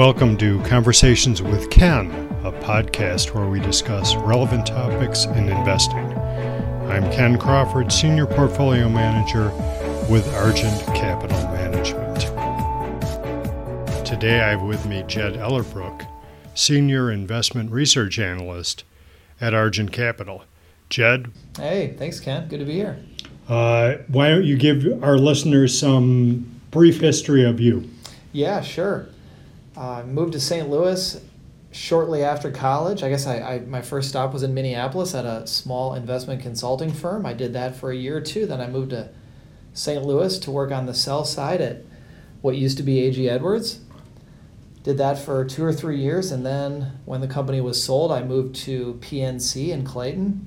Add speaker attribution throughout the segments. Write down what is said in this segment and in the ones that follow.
Speaker 1: Welcome to Conversations with Ken, a podcast where we discuss relevant topics in investing. I'm Ken Crawford, Senior Portfolio Manager with Argent Capital Management. Today I have with me Jed Ellerbrook, Senior Investment Research Analyst at Argent Capital. Jed?
Speaker 2: Hey, thanks, Ken. Good to be here.
Speaker 1: Uh, why don't you give our listeners some brief history of you?
Speaker 2: Yeah, sure. I uh, moved to St. Louis shortly after college. I guess I, I, my first stop was in Minneapolis at a small investment consulting firm. I did that for a year or two. Then I moved to St. Louis to work on the sell side at what used to be AG Edwards. Did that for two or three years, and then when the company was sold, I moved to PNC in Clayton.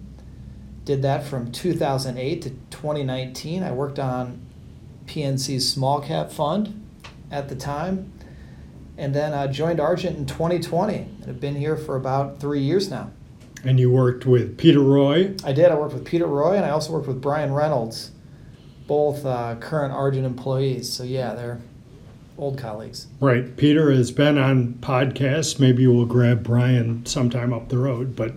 Speaker 2: Did that from 2008 to 2019. I worked on PNC's small cap fund at the time and then I joined Argent in 2020 and have been here for about three years now.
Speaker 1: And you worked with Peter Roy?
Speaker 2: I did. I worked with Peter Roy and I also worked with Brian Reynolds, both uh, current Argent employees. So, yeah, they're old colleagues.
Speaker 1: Right. Peter has been on podcasts. Maybe we'll grab Brian sometime up the road. But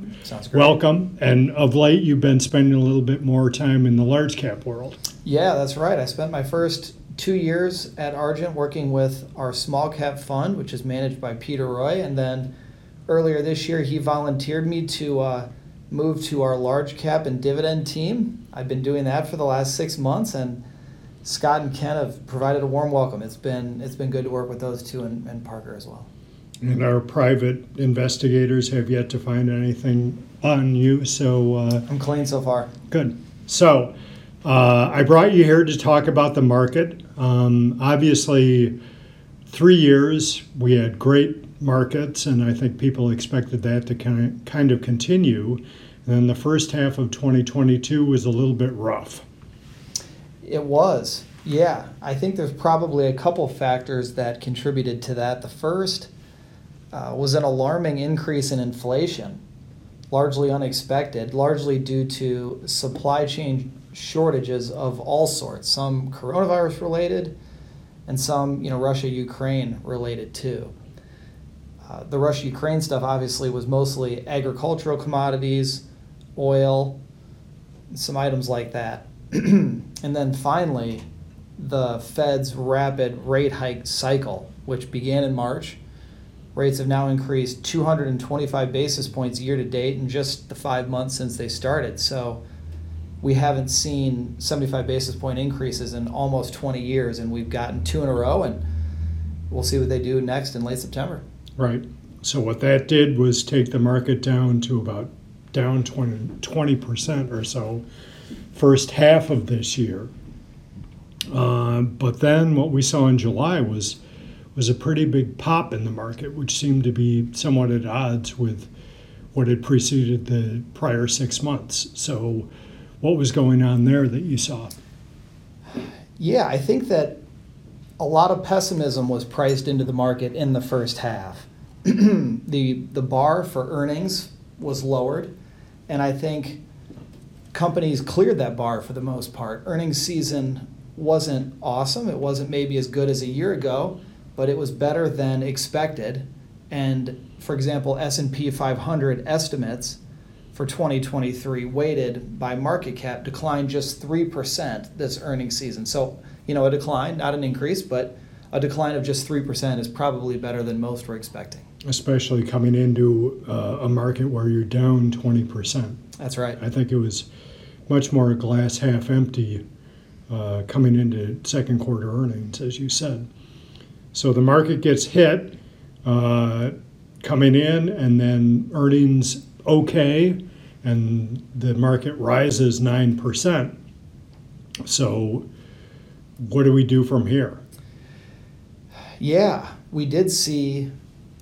Speaker 1: welcome. And of late, you've been spending a little bit more time in the large cap world.
Speaker 2: Yeah, that's right. I spent my first two years at Argent working with our small cap fund, which is managed by Peter Roy. And then earlier this year, he volunteered me to uh, move to our large cap and dividend team. I've been doing that for the last six months, and Scott and Ken have provided a warm welcome. It's been it's been good to work with those two and, and Parker as well.
Speaker 1: And our private investigators have yet to find anything on you, so uh,
Speaker 2: I'm clean so far.
Speaker 1: Good. So. Uh, I brought you here to talk about the market. Um, obviously, three years we had great markets, and I think people expected that to kind of, continue. And then the first half of 2022 was a little bit rough.
Speaker 2: It was, yeah. I think there's probably a couple factors that contributed to that. The first uh, was an alarming increase in inflation, largely unexpected, largely due to supply chain shortages of all sorts, some coronavirus related and some, you know, Russia Ukraine related too. Uh, the Russia Ukraine stuff obviously was mostly agricultural commodities, oil, some items like that. and then finally, the Fed's rapid rate hike cycle, which began in March. Rates have now increased 225 basis points year to date in just the five months since they started. So, we haven't seen 75 basis point increases in almost 20 years, and we've gotten two in a row, and we'll see what they do next in late September.
Speaker 1: Right. So what that did was take the market down to about down 20 percent or so, first half of this year. Uh, but then what we saw in July was was a pretty big pop in the market, which seemed to be somewhat at odds with what had preceded the prior six months. So what was going on there that you saw?
Speaker 2: Yeah, I think that a lot of pessimism was priced into the market in the first half. the the bar for earnings was lowered, and I think companies cleared that bar for the most part. Earnings season wasn't awesome. It wasn't maybe as good as a year ago, but it was better than expected. And for example, S&P 500 estimates for 2023 weighted by market cap declined just 3% this earnings season. So, you know, a decline, not an increase, but a decline of just 3% is probably better than most were expecting.
Speaker 1: Especially coming into uh, a market where you're down 20%.
Speaker 2: That's right.
Speaker 1: I think it was much more glass half empty uh, coming into second quarter earnings, as you said. So the market gets hit uh, coming in, and then earnings okay, and the market rises 9%. So, what do we do from here?
Speaker 2: Yeah, we did see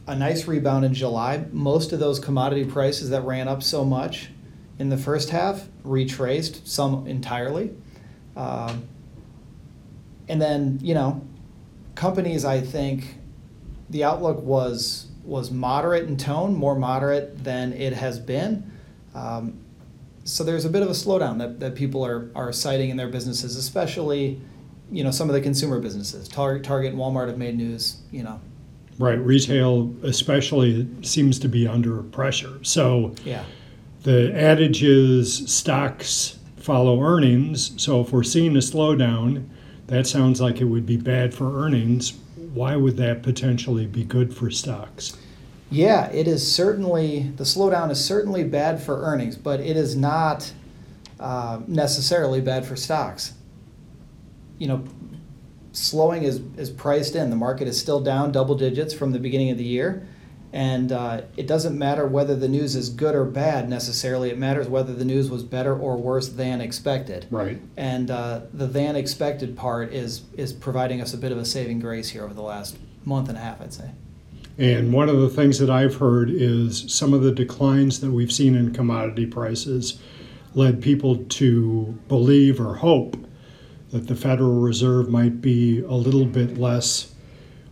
Speaker 2: a nice rebound in July. Most of those commodity prices that ran up so much in the first half retraced, some entirely. Um, and then, you know, companies, I think the outlook was was moderate in tone, more moderate than it has been. Um, so there's a bit of a slowdown that, that people are, are citing in their businesses, especially you know some of the consumer businesses. Target, Target and Walmart have made news, you know,
Speaker 1: Right, retail especially seems to be under pressure. So
Speaker 2: Yeah.
Speaker 1: the adage is stocks follow earnings. So if we're seeing a slowdown, that sounds like it would be bad for earnings. Why would that potentially be good for stocks?
Speaker 2: Yeah, it is certainly, the slowdown is certainly bad for earnings, but it is not uh, necessarily bad for stocks. You know, slowing is, is priced in. The market is still down double digits from the beginning of the year. And uh, it doesn't matter whether the news is good or bad necessarily. It matters whether the news was better or worse than expected.
Speaker 1: Right.
Speaker 2: And uh, the than expected part is is providing us a bit of a saving grace here over the last month and a half, I'd say.
Speaker 1: And one of the things that I've heard is some of the declines that we've seen in commodity prices led people to believe or hope that the Federal Reserve might be a little bit less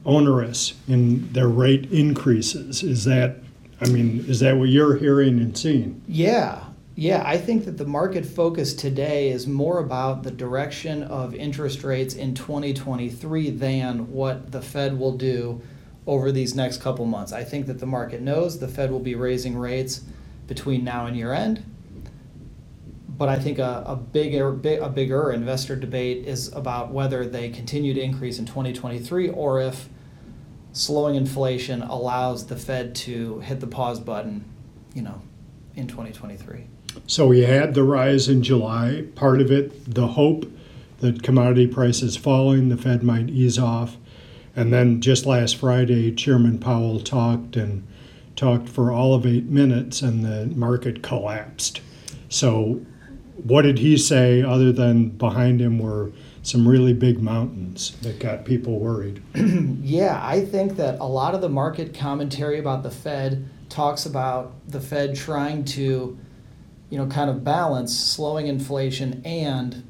Speaker 1: onerous in their rate increases. Is that, I mean, is that what you're hearing and seeing?
Speaker 2: Yeah, yeah. I think that the market focus today is more about the direction of interest rates in 2023 than what the Fed will do over these next couple months. I think that the market knows the Fed will be raising rates between now and year end. But I think a, a bigger, a bigger investor debate is about whether they continue to increase in 2023 or if slowing inflation allows the Fed to hit the pause button, you know, in 2023.
Speaker 1: So we had the rise in July, part of it, the hope that commodity prices falling, the Fed might ease off. And then just last Friday, Chairman Powell talked and talked for all of eight minutes, and the market collapsed. So, what did he say other than behind him were some really big mountains that got people worried?
Speaker 2: Yeah, I think that a lot of the market commentary about the Fed talks about the Fed trying to, you know, kind of balance slowing inflation and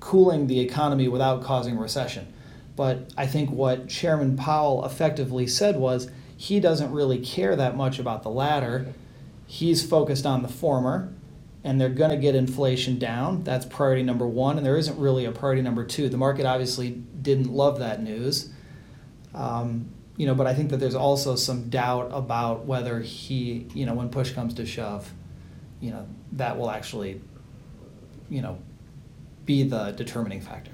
Speaker 2: cooling the economy without causing recession. But I think what Chairman Powell effectively said was he doesn't really care that much about the latter. He's focused on the former, and they're going to get inflation down. That's priority number one, and there isn't really a priority number two. The market obviously didn't love that news. Um, you know, but I think that there's also some doubt about whether he, you know, when push comes to shove, you know, that will actually, you know, be the determining factor.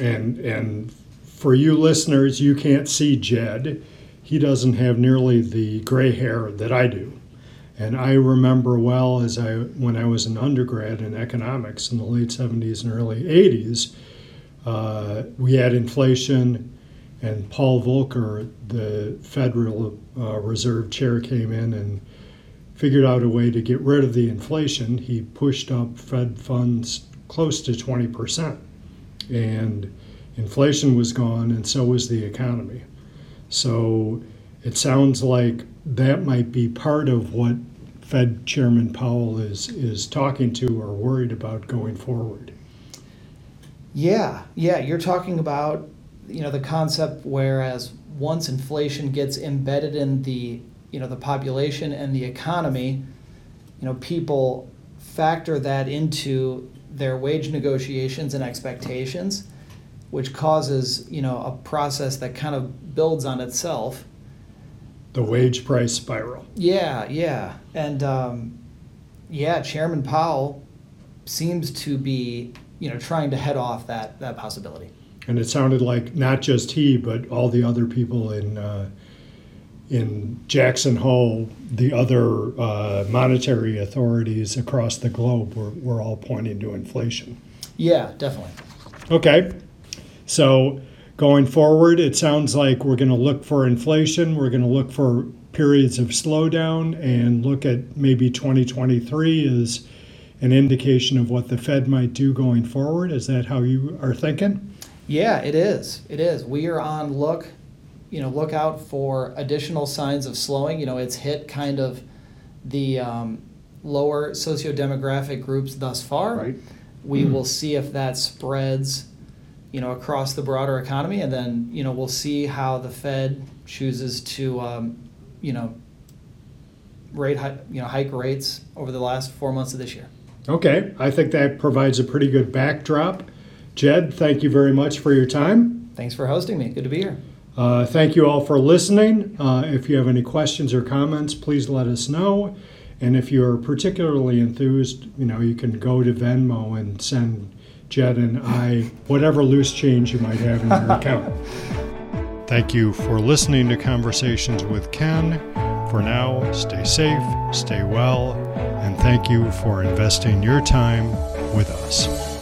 Speaker 1: And and for you listeners, you can't see Jed. He doesn't have nearly the gray hair that I do. And I remember well as I when I was an undergrad in economics in the late 70s and early 80s, uh, we had inflation, and Paul Volcker, the Federal uh, Reserve Chair, came in and figured out a way to get rid of the inflation. He pushed up Fed funds close to 20 percent, and inflation was gone, and so was the economy. So it sounds like that might be part of what Fed Chairman Powell is is talking to or worried about going forward.
Speaker 2: Yeah, yeah, you're talking about you know the concept whereas once inflation gets embedded in the you know the population and the economy, you know people factor that into their wage negotiations and expectations, which causes you know a process that kind of builds on itself.
Speaker 1: The wage price spiral.
Speaker 2: Yeah, yeah, and um, yeah, Chairman Powell seems to be you know trying to head off that that possibility.
Speaker 1: And it sounded like not just he, but all the other people in uh, in Jackson Hole, the other uh, monetary authorities across the globe were, were all pointing to inflation.
Speaker 2: Yeah, definitely.
Speaker 1: Okay, so going forward, it sounds like we're going to look for inflation. We're going to look for periods of slowdown and look at maybe 2023 as an indication of what the Fed might do going forward. Is that how you are thinking?
Speaker 2: Yeah, it is. It is. We are on look, you know, look out for additional signs of slowing. You know, it's hit kind of the um, lower sociodemographic groups thus far.
Speaker 1: Right.
Speaker 2: We will see if that spreads, you know, across the broader economy, and then you know we'll see how the Fed chooses to, um, you know, rate you know hike rates over the last four months of this year.
Speaker 1: Okay, I think that provides a pretty good backdrop. Jed, thank you very much for your time.
Speaker 2: Thanks for hosting me. Good to be here.
Speaker 1: Uh, thank you all for listening. Uh, if you have any questions or comments, please let us know. And if you're particularly enthused, you know, you can go to Venmo and send Jed and I whatever loose change you might have in your account. Thank you for listening to Conversations with Ken. For now, stay safe, stay well, and thank you for investing your time with us.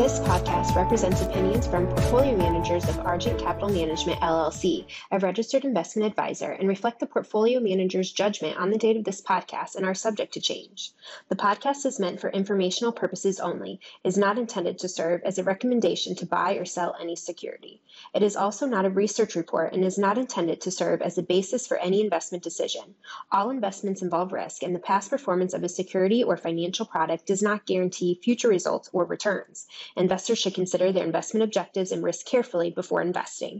Speaker 3: This podcast represents opinions from portfolio managers of Argent Capital Management LLC, a registered investment advisor, and reflect the portfolio manager's judgment on the date of this podcast and are subject to change. The podcast is meant for informational purposes only, is not intended to serve as a recommendation to buy or sell any security. It is also not a research report and is not intended to serve as a basis for any investment decision. All investments involve risk, and the past performance of a security or financial product does not guarantee future results or returns. Investors should consider their investment objectives and risk carefully before investing.